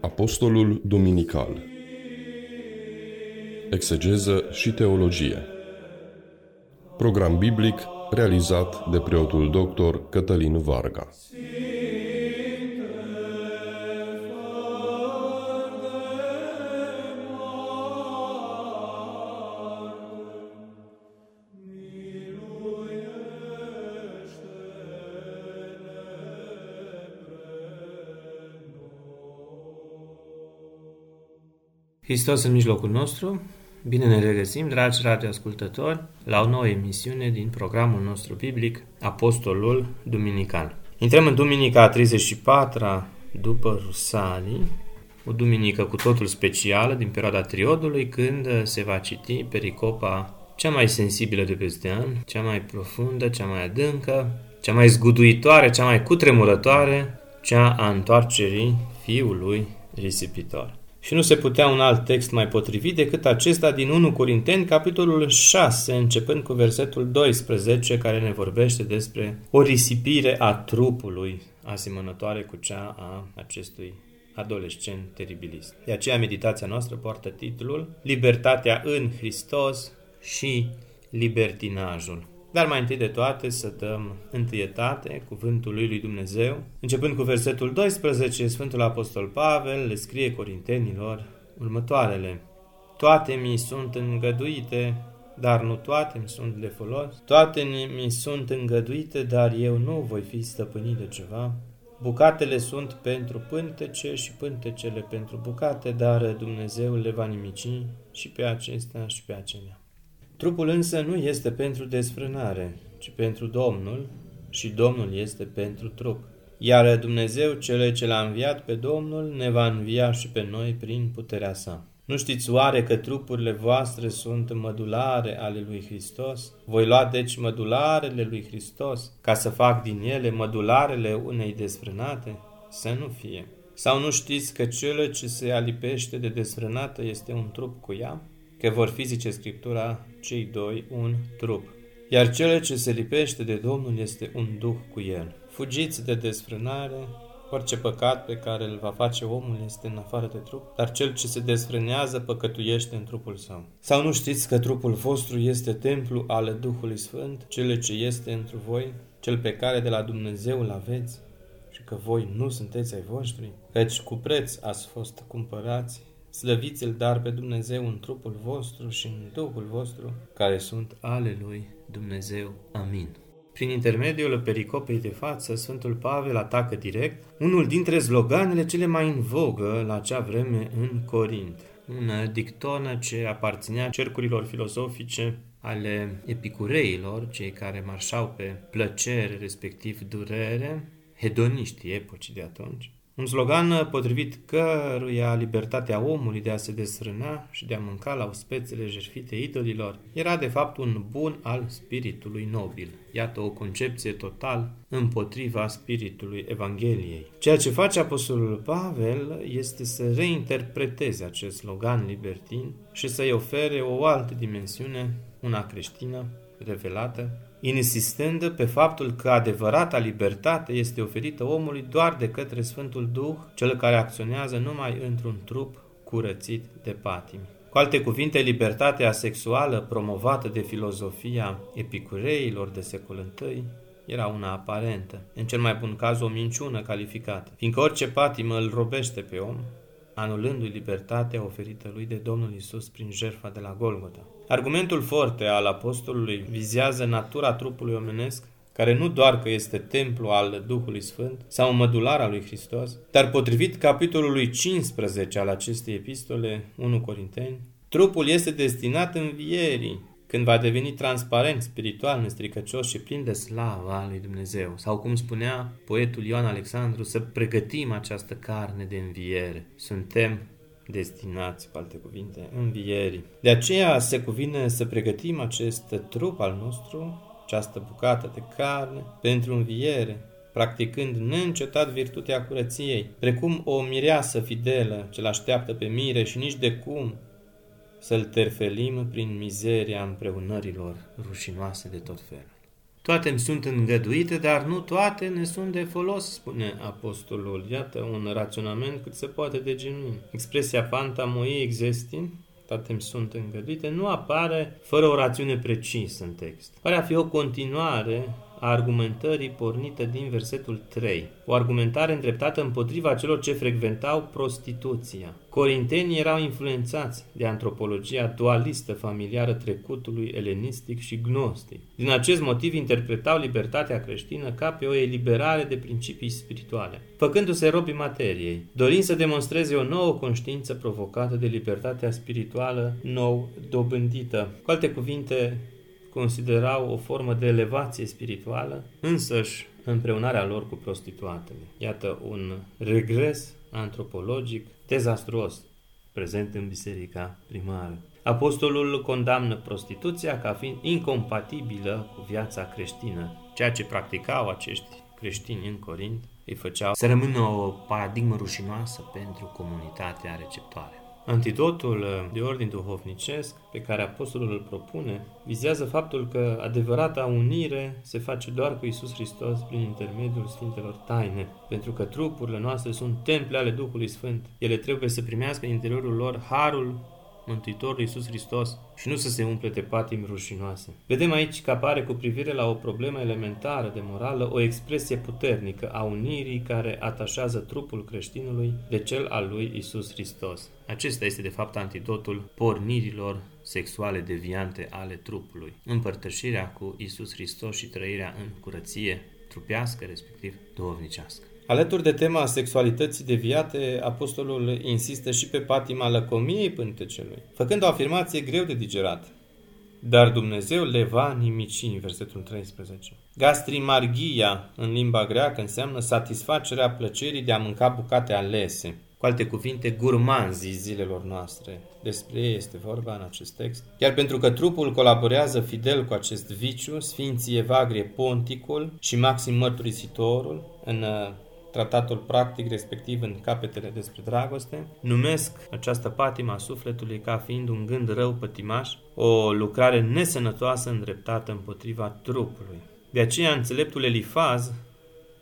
Apostolul Duminical Exegeză și teologie Program biblic realizat de preotul doctor Cătălin Varga. Hristos în mijlocul nostru, bine ne regăsim, dragi radioascultători, la o nouă emisiune din programul nostru biblic, Apostolul Duminical. Intrăm în Duminica 34 după Rusalii, o duminică cu totul specială din perioada triodului, când se va citi pericopa cea mai sensibilă de peste an, cea mai profundă, cea mai adâncă, cea mai zguduitoare, cea mai cutremurătoare, cea a întoarcerii fiului risipitor. Și nu se putea un alt text mai potrivit decât acesta din 1 Corinteni, capitolul 6, începând cu versetul 12, care ne vorbește despre o risipire a trupului asemănătoare cu cea a acestui adolescent teribilist. De aceea meditația noastră poartă titlul Libertatea în Hristos și libertinajul. Dar mai întâi de toate să dăm întâietate cuvântului lui Dumnezeu. Începând cu versetul 12, Sfântul Apostol Pavel le scrie corintenilor următoarele. Toate mi sunt îngăduite, dar nu toate mi sunt de folos. Toate mi sunt îngăduite, dar eu nu voi fi stăpânit de ceva. Bucatele sunt pentru pântece și pântecele pentru bucate, dar Dumnezeu le va nimici și pe acestea și pe acelea. Trupul însă nu este pentru desfrânare, ci pentru Domnul și Domnul este pentru trup. Iar Dumnezeu, cele ce l-a înviat pe Domnul, ne va învia și pe noi prin puterea sa. Nu știți oare că trupurile voastre sunt mădulare ale lui Hristos? Voi lua deci mădularele lui Hristos ca să fac din ele mădularele unei desfrânate? Să nu fie. Sau nu știți că cele ce se alipește de desfrânată este un trup cu ea? Că vor fi, zice Scriptura, cei doi un trup. Iar cel ce se lipește de Domnul este un duh cu el. Fugiți de desfrânare, orice păcat pe care îl va face omul este în afară de trup, dar cel ce se desfrânează păcătuiește în trupul său. Sau nu știți că trupul vostru este templu al Duhului Sfânt, cel ce este întru voi, cel pe care de la Dumnezeu îl aveți, și că voi nu sunteți ai voștri, căci cu preț ați fost cumpărați, Slăviți-L dar pe Dumnezeu în trupul vostru și în Duhul vostru, care sunt ale Lui Dumnezeu. Amin. Prin intermediul pericopei de față, Sfântul Pavel atacă direct unul dintre sloganele cele mai în vogă la acea vreme în Corint. Una dictonă ce aparținea cercurilor filozofice ale epicureilor, cei care marșau pe plăcere, respectiv durere, hedoniștii epocii de atunci, un slogan potrivit căruia libertatea omului de a se desrâna și de a mânca la uspețele jertfite idolilor era de fapt un bun al spiritului nobil. Iată o concepție total împotriva spiritului Evangheliei. Ceea ce face Apostolul Pavel este să reinterpreteze acest slogan libertin și să-i ofere o altă dimensiune, una creștină, revelată, insistând pe faptul că adevărata libertate este oferită omului doar de către Sfântul Duh, cel care acționează numai într-un trup curățit de patimi. Cu alte cuvinte, libertatea sexuală promovată de filozofia epicureilor de secol I era una aparentă, în cel mai bun caz o minciună calificată, fiindcă orice patimă îl robește pe om, anulându-i libertatea oferită lui de Domnul Isus prin jertfa de la Golgota. Argumentul forte al apostolului vizează natura trupului omenesc, care nu doar că este templu al Duhului Sfânt sau mădular al lui Hristos, dar potrivit capitolului 15 al acestei epistole, 1 Corinteni, trupul este destinat învierii, când va deveni transparent, spiritual, nestricăcios și plin de slava lui Dumnezeu. Sau cum spunea poetul Ioan Alexandru, să pregătim această carne de înviere. Suntem destinați, cu alte cuvinte, învierii. De aceea se cuvine să pregătim acest trup al nostru, această bucată de carne, pentru înviere, practicând neîncetat virtutea curăției, precum o mireasă fidelă ce l-așteaptă pe mire și nici de cum să-l terfelim prin mizeria împreunărilor rușinoase de tot felul. Toate îmi sunt îngăduite, dar nu toate ne sunt de folos, spune apostolul. Iată un raționament cât se poate de genuin. Expresia panta moi existin, toate îmi sunt îngăduite, nu apare fără o rațiune precisă în text. Pare a fi o continuare a argumentării pornită din versetul 3. O argumentare îndreptată împotriva celor ce frecventau prostituția. Corintenii erau influențați de antropologia dualistă familiară trecutului elenistic și gnostic. Din acest motiv interpretau libertatea creștină ca pe o eliberare de principii spirituale, făcându-se robii materiei, dorind să demonstreze o nouă conștiință provocată de libertatea spirituală nou dobândită. Cu alte cuvinte, considerau o formă de elevație spirituală, însăși împreunarea lor cu prostituatele. Iată un regres antropologic dezastruos prezent în biserica primară. Apostolul condamnă prostituția ca fiind incompatibilă cu viața creștină. Ceea ce practicau acești creștini în Corint îi făceau să rămână o paradigmă rușinoasă pentru comunitatea receptoare. Antidotul uh, de ordin duhovnicesc pe care apostolul îl propune vizează faptul că adevărata unire se face doar cu Isus Hristos prin intermediul Sfintelor Taine, pentru că trupurile noastre sunt temple ale Duhului Sfânt. Ele trebuie să primească în interiorul lor harul Mântuitorul Iisus Hristos și nu să se umple de patimi rușinoase. Vedem aici că apare cu privire la o problemă elementară de morală o expresie puternică a unirii care atașează trupul creștinului de cel al lui Iisus Hristos. Acesta este de fapt antidotul pornirilor sexuale deviante ale trupului. Împărtășirea cu Iisus Hristos și trăirea în curăție trupească, respectiv duhovnicească. Alături de tema sexualității deviate, apostolul insistă și pe patima lăcomiei pântecelui, făcând o afirmație greu de digerat. Dar Dumnezeu le va nimici, în versetul 13. Gastrimargia, în limba greacă, înseamnă satisfacerea plăcerii de a mânca bucate alese. Cu alte cuvinte, gurmanzii zilelor noastre. Despre ei este vorba în acest text. Iar pentru că trupul colaborează fidel cu acest viciu, Sfinții Evagrie Ponticul și Maxim Mărturisitorul, în tratatul practic respectiv în capetele despre dragoste, numesc această patima sufletului ca fiind un gând rău pătimaș, o lucrare nesănătoasă îndreptată împotriva trupului. De aceea înțeleptul Elifaz,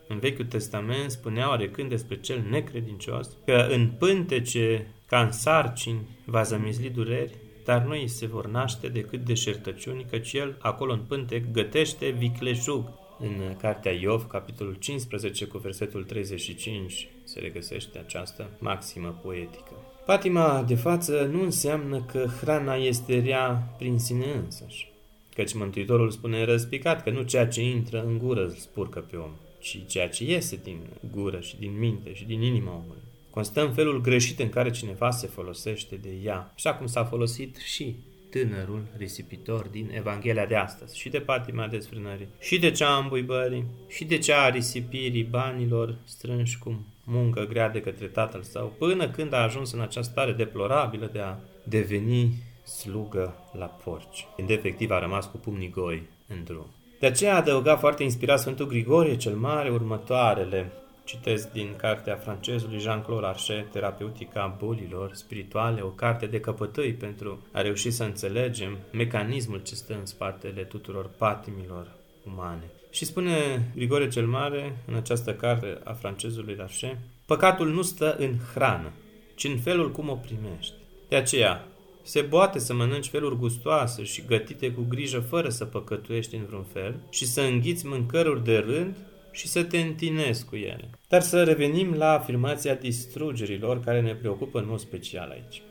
în Vechiul Testament, spunea oarecând despre cel necredincios că în pântece ca în sarcini va zămizli dureri, dar nu îi se vor naște decât deșertăciuni, căci el, acolo în pântec, gătește vicleșug, în cartea Iov, capitolul 15, cu versetul 35, se regăsește această maximă poetică. Patima de față nu înseamnă că hrana este rea prin sine însăși, căci Mântuitorul spune răspicat că nu ceea ce intră în gură îl spurcă pe om, ci ceea ce iese din gură și din minte și din inima omului. Constă în felul greșit în care cineva se folosește de ea, așa cum s-a folosit și tânărul risipitor din Evanghelia de astăzi, și de patima desfrânării, și de cea a îmbuibării, și de cea a risipirii banilor strânși cu muncă grea de către tatăl său, până când a ajuns în această stare deplorabilă de a deveni slugă la porci. Când efectiv a rămas cu pumnii goi în drum. De aceea a adăugat foarte inspirat Sfântul Grigorie cel Mare următoarele Citesc din cartea francezului Jean-Claude Archet, Terapeutica bolilor spirituale, o carte de căpătăi pentru a reuși să înțelegem mecanismul ce stă în spatele tuturor patimilor umane. Și spune Grigore cel Mare, în această carte a francezului Archet, păcatul nu stă în hrană, ci în felul cum o primești. De aceea, se poate să mănânci feluri gustoase și gătite cu grijă fără să păcătuiești în vreun fel și să înghiți mâncăruri de rând și să te întinezi cu ele. Dar să revenim la afirmația distrugerilor care ne preocupă în mod special aici.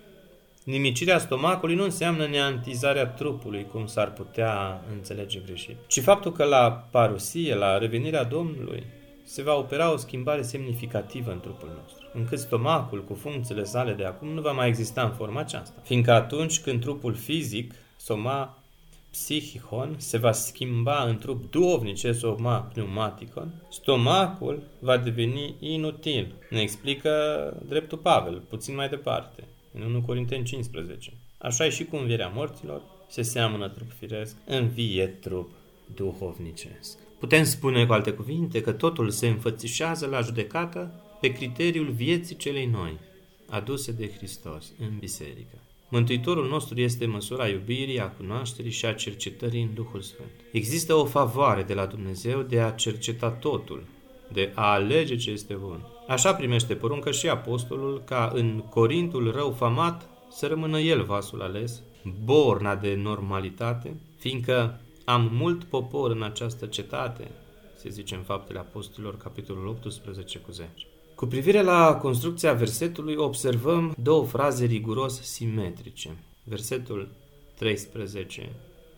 Nimicirea stomacului nu înseamnă neantizarea trupului, cum s-ar putea înțelege greșit, ci faptul că la parusie, la revenirea Domnului, se va opera o schimbare semnificativă în trupul nostru, încât stomacul, cu funcțiile sale de acum, nu va mai exista în forma aceasta. Fiindcă atunci când trupul fizic, soma psichicon se va schimba în trup duovnice, soma pneumaticon, stomacul va deveni inutil. Ne explică dreptul Pavel, puțin mai departe, în 1 Corinteni 15. Așa e și cu învierea morților, se seamănă trup firesc, învie trup duhovnicesc. Putem spune cu alte cuvinte că totul se înfățișează la judecată pe criteriul vieții celei noi, aduse de Hristos în biserică. Mântuitorul nostru este măsura iubirii, a cunoașterii și a cercetării în Duhul Sfânt. Există o favoare de la Dumnezeu de a cerceta totul, de a alege ce este bun. Așa primește poruncă și apostolul ca în Corintul rău famat să rămână el vasul ales, borna de normalitate, fiindcă am mult popor în această cetate, se zice în Faptele Apostolilor, capitolul 18 cu 10. Cu privire la construcția versetului, observăm două fraze riguros simetrice. Versetul 13,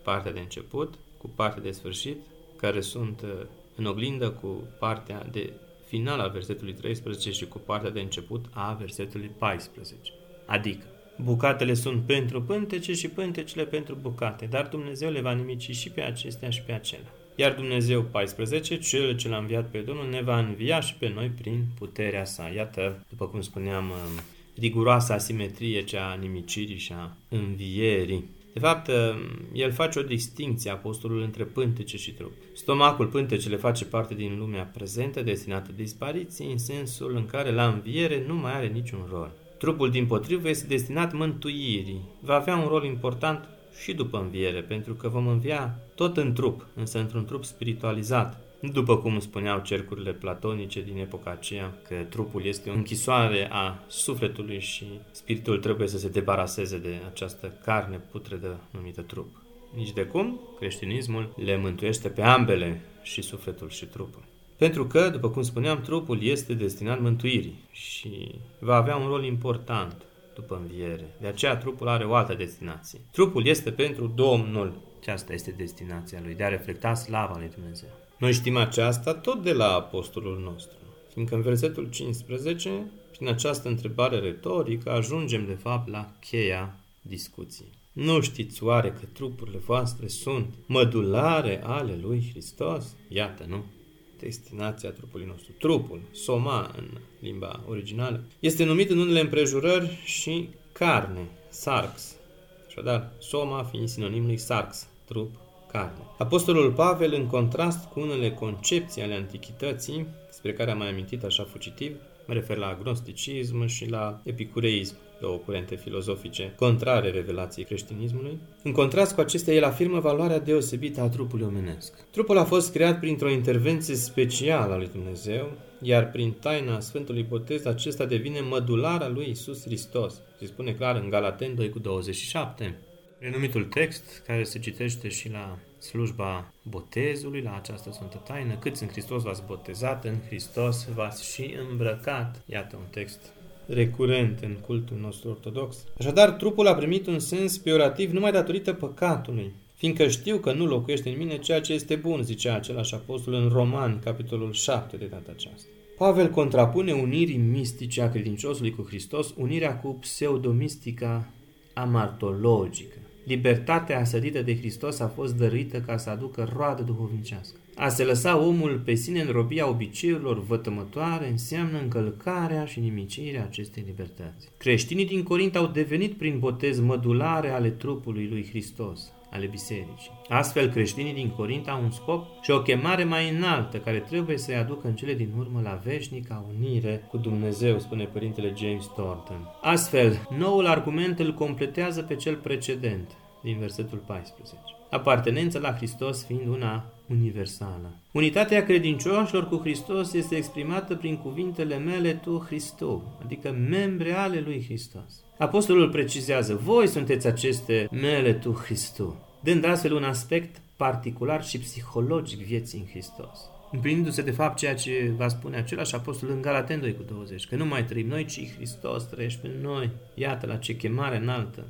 partea de început, cu partea de sfârșit, care sunt uh, în oglindă cu partea de final al versetului 13 și cu partea de început a versetului 14. Adică, bucatele sunt pentru pântece și pântecele pentru bucate, dar Dumnezeu le va nimici și pe acestea și pe acelea. Iar Dumnezeu 14, cel ce l-a înviat pe Domnul, ne va învia și pe noi prin puterea sa. Iată, după cum spuneam, um, riguroasa asimetrie cea a nimicirii și a învierii. De fapt, um, el face o distinție, apostolul, între pântece și trup. Stomacul pântecele face parte din lumea prezentă, destinată dispariției, în sensul în care la înviere nu mai are niciun rol. Trupul, din potrivă, este destinat mântuirii. Va avea un rol important și după înviere, pentru că vom învia tot în trup, însă într-un trup spiritualizat. După cum spuneau cercurile platonice din epoca aceea, că trupul este o închisoare a sufletului și spiritul trebuie să se debaraseze de această carne putredă numită trup. Nici de cum, creștinismul le mântuiește pe ambele, și sufletul și trupul. Pentru că, după cum spuneam, trupul este destinat mântuirii și va avea un rol important după înviere. De aceea trupul are o altă destinație. Trupul este pentru Domnul. Aceasta este destinația lui, de a reflecta slava lui Dumnezeu. Noi știm aceasta tot de la apostolul nostru, fiindcă în versetul 15, prin această întrebare retorică, ajungem de fapt la cheia discuției. Nu știți oare că trupurile voastre sunt mădulare ale lui Hristos? Iată, nu? Destinația trupului nostru. Trupul, soma în limba originală, este numit în unele împrejurări și carne, sarx. Așadar, soma fiind sinonimului sarx, trup, carne. Apostolul Pavel, în contrast cu unele concepții ale antichității, spre care am mai amintit așa fugitiv, mă refer la agnosticism și la epicureism, două curente filozofice contrare revelației creștinismului. În contrast cu acestea, el afirmă valoarea deosebită a trupului omenesc. Trupul a fost creat printr-o intervenție specială a lui Dumnezeu, iar prin taina Sfântului Botez acesta devine mădular al lui Isus Hristos. Se spune clar în Galaten 2 cu 27. Renumitul text, care se citește și la slujba botezului, la această sfântă taină, câți în Hristos v-ați botezat, în Hristos v-ați și îmbrăcat. Iată un text recurent în cultul nostru ortodox. Așadar, trupul a primit un sens peorativ numai datorită păcatului, fiindcă știu că nu locuiește în mine ceea ce este bun, zicea același apostol în Romani, capitolul 7 de data aceasta. Pavel contrapune unirii mistice a credinciosului cu Hristos, unirea cu pseudomistica amartologică. Libertatea sădită de Hristos a fost dăruită ca să aducă roadă duhovnicească. A se lăsa omul pe sine în robia obiceiurilor vătămătoare înseamnă încălcarea și nimicirea acestei libertăți. Creștinii din Corint au devenit prin botez mădulare ale trupului lui Hristos, ale bisericii. Astfel, creștinii din Corint au un scop și o chemare mai înaltă care trebuie să-i aducă în cele din urmă la veșnica unire cu Dumnezeu, spune Părintele James Thornton. Astfel, noul argument îl completează pe cel precedent, din versetul 14. Apartenența la Hristos fiind una universală. Unitatea credincioșilor cu Hristos este exprimată prin cuvintele mele tu Hristos, adică membre ale lui Hristos. Apostolul precizează, voi sunteți aceste mele tu Hristos, dând astfel un aspect particular și psihologic vieții în Hristos. Împlinindu-se de fapt ceea ce va spune același apostol în Galaten 2 cu 20, că nu mai trăim noi, ci Hristos trăiește în noi. Iată la ce chemare înaltă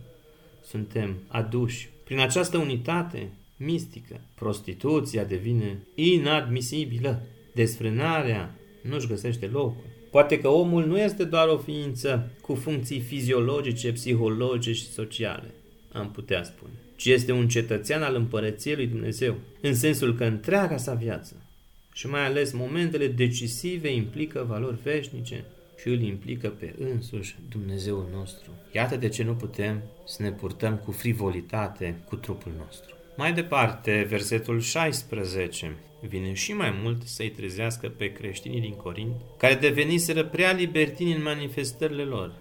suntem aduși. Prin această unitate mistică, prostituția devine inadmisibilă. Desfrânarea nu-și găsește locul. Poate că omul nu este doar o ființă cu funcții fiziologice, psihologice și sociale, am putea spune, ci este un cetățean al împărăției lui Dumnezeu, în sensul că întreaga sa viață și mai ales momentele decisive implică valori veșnice și îl implică pe însuși Dumnezeul nostru. Iată de ce nu putem să ne purtăm cu frivolitate cu trupul nostru. Mai departe, versetul 16 vine și mai mult să-i trezească pe creștinii din Corint, care deveniseră prea libertini în manifestările lor,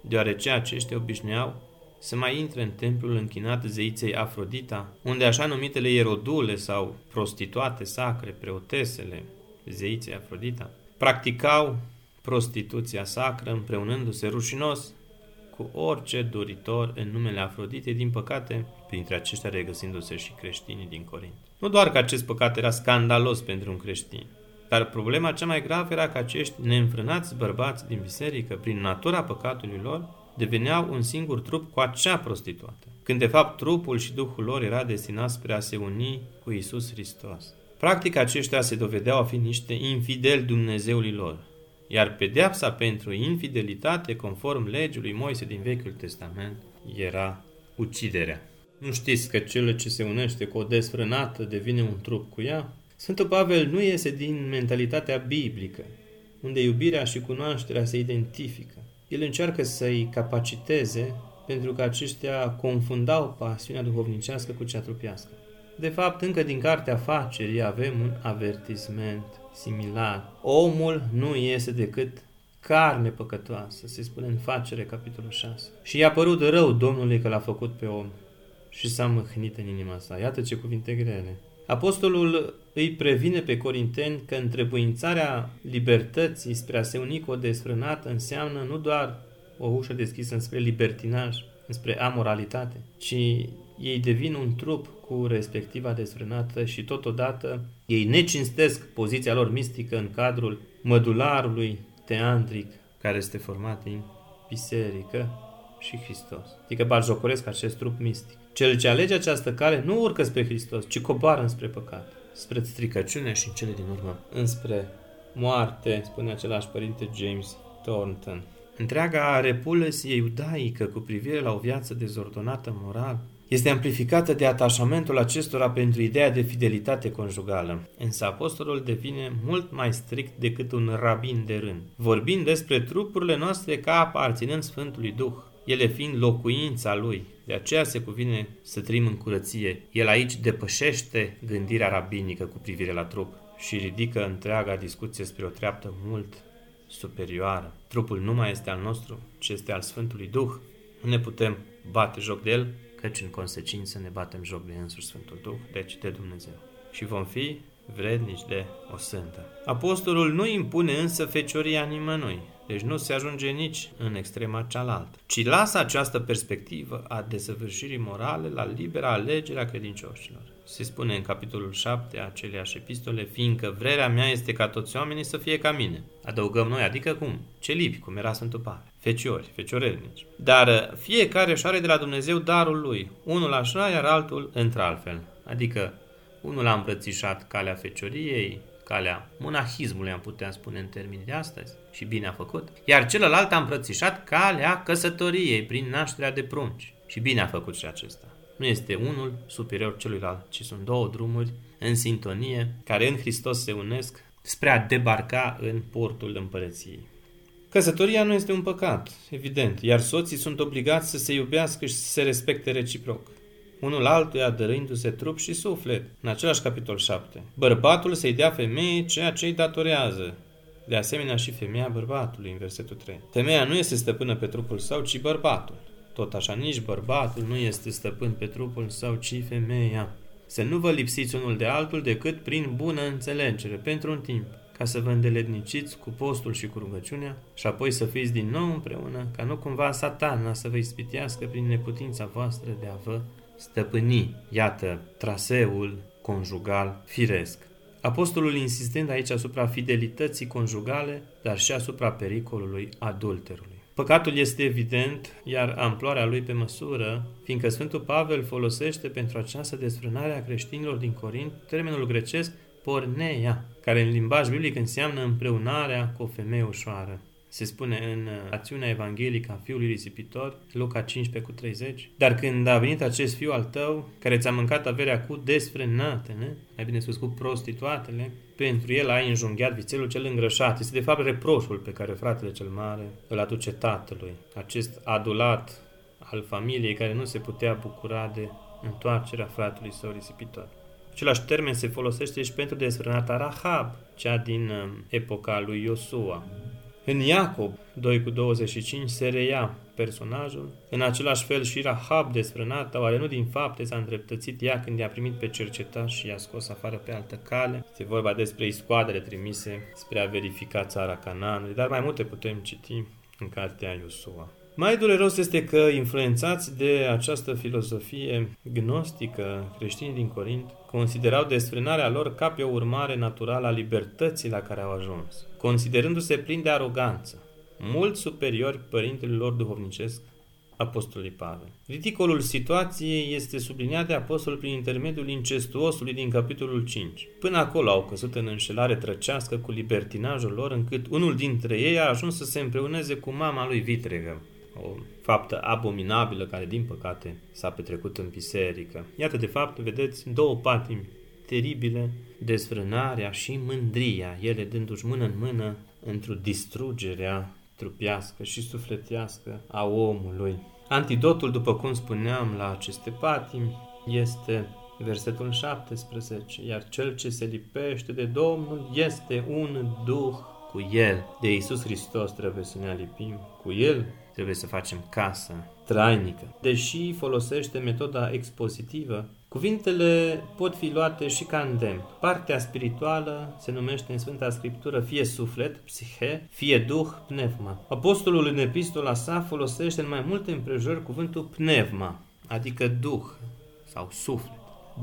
deoarece aceștia obișnuiau să mai intre în templul închinat zeiței Afrodita, unde așa numitele ierodule sau prostituate sacre, preotesele zeiței Afrodita, practicau prostituția sacră împreunându-se rușinos cu orice doritor în numele Afroditei, din păcate, printre aceștia regăsindu-se și creștinii din Corint. Nu doar că acest păcat era scandalos pentru un creștin, dar problema cea mai gravă era că acești neînfrânați bărbați din biserică, prin natura păcatului lor, deveneau un singur trup cu acea prostituată, când de fapt trupul și duhul lor era destinat spre a se uni cu Isus Hristos. Practic aceștia se dovedeau a fi niște infideli Dumnezeului lor, iar pedeapsa pentru infidelitate, conform legii lui Moise din Vechiul Testament, era uciderea. Nu știți că cel ce se unește cu o desfrânată devine un trup cu ea? Sfântul Pavel nu iese din mentalitatea biblică, unde iubirea și cunoașterea se identifică. El încearcă să-i capaciteze pentru că aceștia confundau pasiunea duhovnicească cu cea trupească. De fapt, încă din cartea afacerii avem un avertisment similar. Omul nu este decât carne păcătoasă, se spune în facere, capitolul 6. Și i-a părut rău Domnului că l-a făcut pe om și s-a mâhnit în inima sa. Iată ce cuvinte grele. Apostolul îi previne pe corinteni că întrebuințarea libertății spre a se uni cu o desfrânată înseamnă nu doar o ușă deschisă spre libertinaj, spre amoralitate, ci ei devin un trup cu respectiva desfrânată și totodată ei necinstesc poziția lor mistică în cadrul mădularului teandric care este format din biserică și Hristos. Adică barjocoresc acest trup mistic. Cel ce alege această cale nu urcă spre Hristos, ci coboară înspre păcat, spre stricăciune și în cele din urmă înspre moarte, spune același părinte James Thornton. Întreaga repulsie iudaică cu privire la o viață dezordonată moral este amplificată de atașamentul acestora pentru ideea de fidelitate conjugală. Însă apostolul devine mult mai strict decât un rabin de rând, vorbind despre trupurile noastre ca aparținând Sfântului Duh, ele fiind locuința lui. De aceea se cuvine să trăim în curăție. El aici depășește gândirea rabinică cu privire la trup și ridică întreaga discuție spre o treaptă mult superioară. Trupul nu mai este al nostru, ci este al Sfântului Duh. Nu ne putem bate joc de el, căci în consecință ne batem joc de însuși Sfântul Duh, deci de Dumnezeu. Și vom fi vrednici de o sântă. Apostolul nu impune însă fecioria nimănui, deci nu se ajunge nici în extrema cealaltă, ci lasă această perspectivă a desăvârșirii morale la libera alegere a credincioșilor. Se spune în capitolul 7 a aceleași epistole, fiindcă vrerea mea este ca toți oamenii să fie ca mine. Adăugăm noi, adică cum? Celibi, cum era Sfântul Pavel. Feciori, feciorelnici. Dar fiecare își are de la Dumnezeu darul lui, unul așa, iar altul într-altfel. Adică unul a îmbrățișat calea fecioriei, calea monahismului, am putea spune în termenii de astăzi, și bine a făcut, iar celălalt a îmbrățișat calea căsătoriei prin nașterea de prunci, și bine a făcut și acesta. Nu este unul superior celuilalt, ci sunt două drumuri în sintonie, care în Hristos se unesc spre a debarca în portul împărăției. Căsătoria nu este un păcat, evident, iar soții sunt obligați să se iubească și să se respecte reciproc unul altuia dărându-se trup și suflet, în același capitol 7. Bărbatul să-i dea femeii ceea ce îi datorează, de asemenea și femeia bărbatului, în versetul 3. Femeia nu este stăpână pe trupul său, ci bărbatul. Tot așa nici bărbatul nu este stăpân pe trupul său, ci femeia. Să nu vă lipsiți unul de altul decât prin bună înțelegere, pentru un timp, ca să vă îndeletniciți cu postul și cu rugăciunea și apoi să fiți din nou împreună, ca nu cumva satana să vă ispitească prin neputința voastră de a vă stăpâni, iată, traseul conjugal firesc. Apostolul insistând aici asupra fidelității conjugale, dar și asupra pericolului adulterului. Păcatul este evident, iar amploarea lui pe măsură, fiindcă Sfântul Pavel folosește pentru această desfrânare a creștinilor din Corint termenul grecesc porneia, care în limbaj biblic înseamnă împreunarea cu o femeie ușoară se spune în uh, acțiunea evanghelică a fiului risipitor, Luca 15 cu 30. Dar când a venit acest fiu al tău, care ți-a mâncat averea cu desfrânatele, mai bine spus cu prostituatele, pentru el ai înjunghiat vițelul cel îngrășat. Este de fapt reproșul pe care fratele cel mare îl aduce tatălui. Acest adulat al familiei care nu se putea bucura de întoarcerea fratului său risipitor. Același termen se folosește și pentru desfrânata Rahab, cea din uh, epoca lui Iosua. În Iacob 2 cu 25 se reia personajul. În același fel și Rahab desfrânată, oare nu din fapte s-a îndreptățit ea când i-a primit pe cercetaș și i-a scos afară pe altă cale. Este vorba despre iscoadele trimise spre a verifica țara Canaanului, dar mai multe putem citi în cartea Iosua. Mai dureros este că, influențați de această filozofie gnostică, creștinii din Corint considerau desfrânarea lor ca pe o urmare naturală a libertății la care au ajuns, considerându-se plini de aroganță, mult superiori părintelui lor duhovnicesc, Apostolului Pavel. Ridicolul situației este subliniat de apostol prin intermediul incestuosului din capitolul 5. Până acolo au căzut în înșelare trăcească cu libertinajul lor, încât unul dintre ei a ajuns să se împreuneze cu mama lui vitregă, o faptă abominabilă care, din păcate, s-a petrecut în biserică. Iată, de fapt, vedeți, două patimi teribile, desfrânarea și mândria, ele dându-și mână în mână într-o distrugerea trupească și sufletească a omului. Antidotul, după cum spuneam, la aceste patimi este versetul 17, iar cel ce se lipește de Domnul este un duh cu El. De Iisus Hristos trebuie să ne alipim cu El, trebuie să facem casă trainică. Deși folosește metoda expozitivă, cuvintele pot fi luate și ca îndemn. Partea spirituală se numește în Sfânta Scriptură fie suflet, psihe, fie duh, pneuma. Apostolul în epistola sa folosește în mai multe împrejurări cuvântul pneuma, adică duh sau suflet.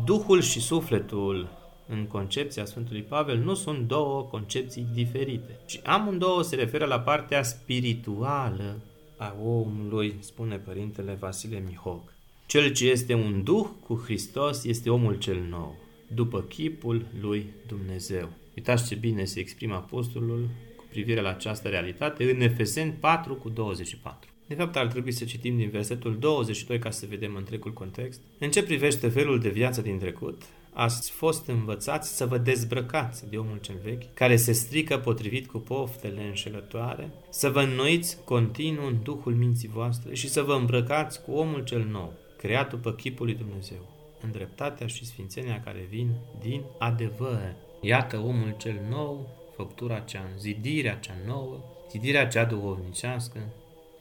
Duhul și sufletul în concepția Sfântului Pavel nu sunt două concepții diferite, ci amândouă se referă la partea spirituală a omului, spune Părintele Vasile Mihoc. Cel ce este un duh cu Hristos este omul cel nou, după chipul lui Dumnezeu. Uitați ce bine se exprimă apostolul cu privire la această realitate în Efeseni 4 cu 24. De fapt, ar trebui să citim din versetul 22 ca să vedem întregul context. În ce privește felul de viață din trecut, ați fost învățați să vă dezbrăcați de omul cel vechi, care se strică potrivit cu poftele înșelătoare, să vă înnoiți continuu în Duhul minții voastre și să vă îmbrăcați cu omul cel nou, creat după chipul lui Dumnezeu, în dreptatea și sfințenia care vin din adevăr. Iată omul cel nou, făptura cea, zidirea cea nouă, zidirea cea duhovnicească,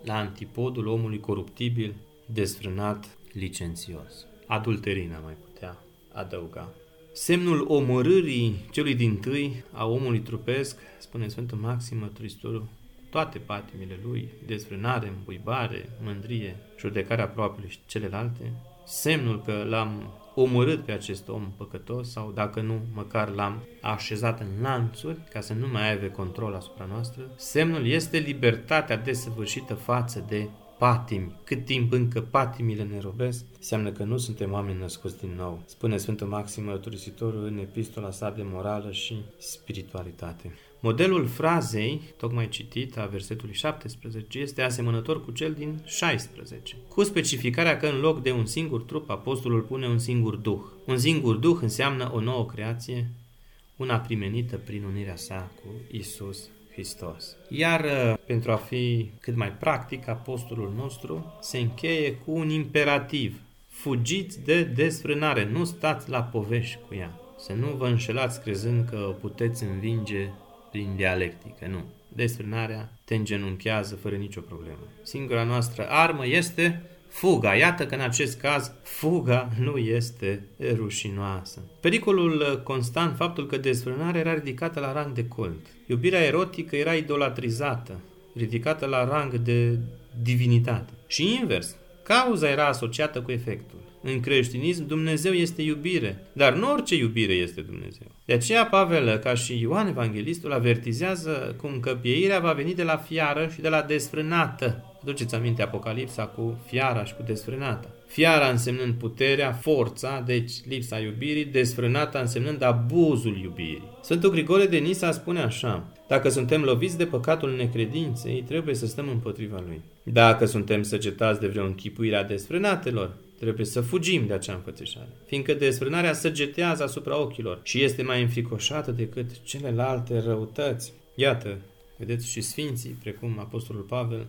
la antipodul omului coruptibil, desfrânat, licențios. Adulterina mai putea adăuga. Semnul omorârii celui din tâi a omului trupesc, spune Sfântul Maxim Mărturisitorul, toate patimile lui, desfrânare, îmbuibare, mândrie, judecarea propriului și celelalte, semnul că l-am omorât pe acest om păcătos sau, dacă nu, măcar l-am așezat în lanțuri ca să nu mai aibă control asupra noastră, semnul este libertatea desăvârșită față de patimi, cât timp încă patimile ne robesc, înseamnă că nu suntem oameni născuți din nou. Spune Sfântul Maxim Mărturisitorul în epistola sa de morală și spiritualitate. Modelul frazei, tocmai citit a versetului 17, este asemănător cu cel din 16, cu specificarea că în loc de un singur trup, apostolul pune un singur duh. Un singur duh înseamnă o nouă creație, una primenită prin unirea sa cu Isus Hristos. Iar uh, pentru a fi cât mai practic, apostolul nostru se încheie cu un imperativ. Fugiți de desfrânare, nu stați la povești cu ea. Să nu vă înșelați crezând că puteți învinge prin dialectică, nu. Desfrânarea te îngenunchează fără nicio problemă. Singura noastră armă este fuga. Iată că în acest caz fuga nu este rușinoasă. Pericolul constant, faptul că desfrânarea era ridicată la rang de cult. Iubirea erotică era idolatrizată, ridicată la rang de divinitate. Și invers, cauza era asociată cu efectul. În creștinism, Dumnezeu este iubire, dar nu orice iubire este Dumnezeu. De aceea Pavel, ca și Ioan Evanghelistul, avertizează cum că pieirea va veni de la fiară și de la desfrânată. Duceți aminte Apocalipsa cu fiara și cu desfrânata. Fiara însemnând puterea, forța, deci lipsa iubirii, desfrânata însemnând abuzul iubirii. Sfântul Grigore de Nisa spune așa, dacă suntem loviți de păcatul necredinței, trebuie să stăm împotriva lui. Dacă suntem săgetați de vreo închipuire a desfrânatelor, trebuie să fugim de acea înfățișare, fiindcă desfrânarea săgetează asupra ochilor și este mai înfricoșată decât celelalte răutăți. Iată, vedeți și sfinții, precum Apostolul Pavel,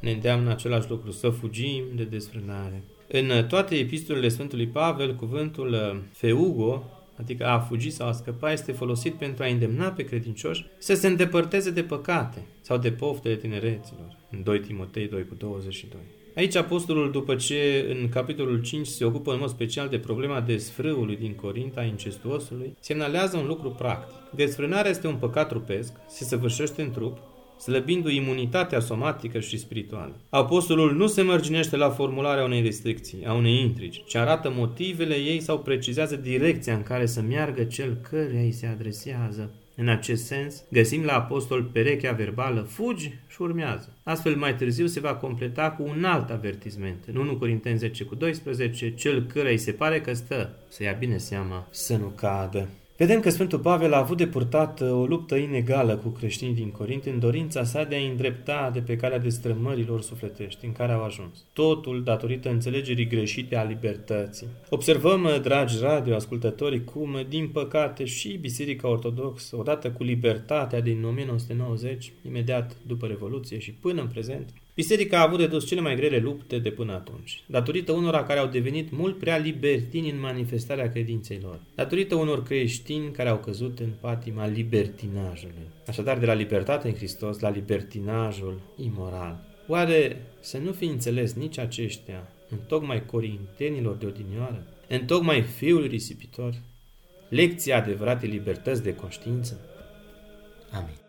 ne îndeamnă același lucru, să fugim de desfrânare. În toate epistolele Sfântului Pavel, cuvântul uh, feugo adică a fugi sau a scăpa, este folosit pentru a îndemna pe credincioși să se îndepărteze de păcate sau de poftele tinereților. În 2 Timotei 2 cu 22. Aici apostolul, după ce în capitolul 5 se ocupă în mod special de problema desfrâului din Corinta, incestuosului, semnalează un lucru practic. Desfrânarea este un păcat trupesc, se săvârșește în trup, slăbindu imunitatea somatică și spirituală. Apostolul nu se mărginește la formularea unei restricții, a unei intrigi, ci arată motivele ei sau precizează direcția în care să meargă cel căreia îi se adresează. În acest sens, găsim la apostol perechea verbală, fugi și urmează. Astfel, mai târziu se va completa cu un alt avertisment. În 1 Corinteni 10 cu 12, cel căreia îi se pare că stă, să ia bine seama să nu cadă. Vedem că Sfântul Pavel a avut de purtat uh, o luptă inegală cu creștinii din Corint în dorința sa de a îndrepta de pe calea destrămărilor sufletești în care au ajuns. Totul datorită înțelegerii greșite a libertății. Observăm, uh, dragi radioascultători, cum, din păcate, și Biserica Ortodoxă, odată cu libertatea din 1990, imediat după Revoluție și până în prezent, Biserica a avut de dus cele mai grele lupte de până atunci, datorită unora care au devenit mult prea libertini în manifestarea credinței lor, datorită unor creștini care au căzut în patima libertinajului. Așadar, de la libertate în Hristos la libertinajul imoral. Oare să nu fi înțeles nici aceștia, în tocmai corintenilor de odinioară, în tocmai fiul risipitor, lecția adevăratei libertăți de conștiință? Amin.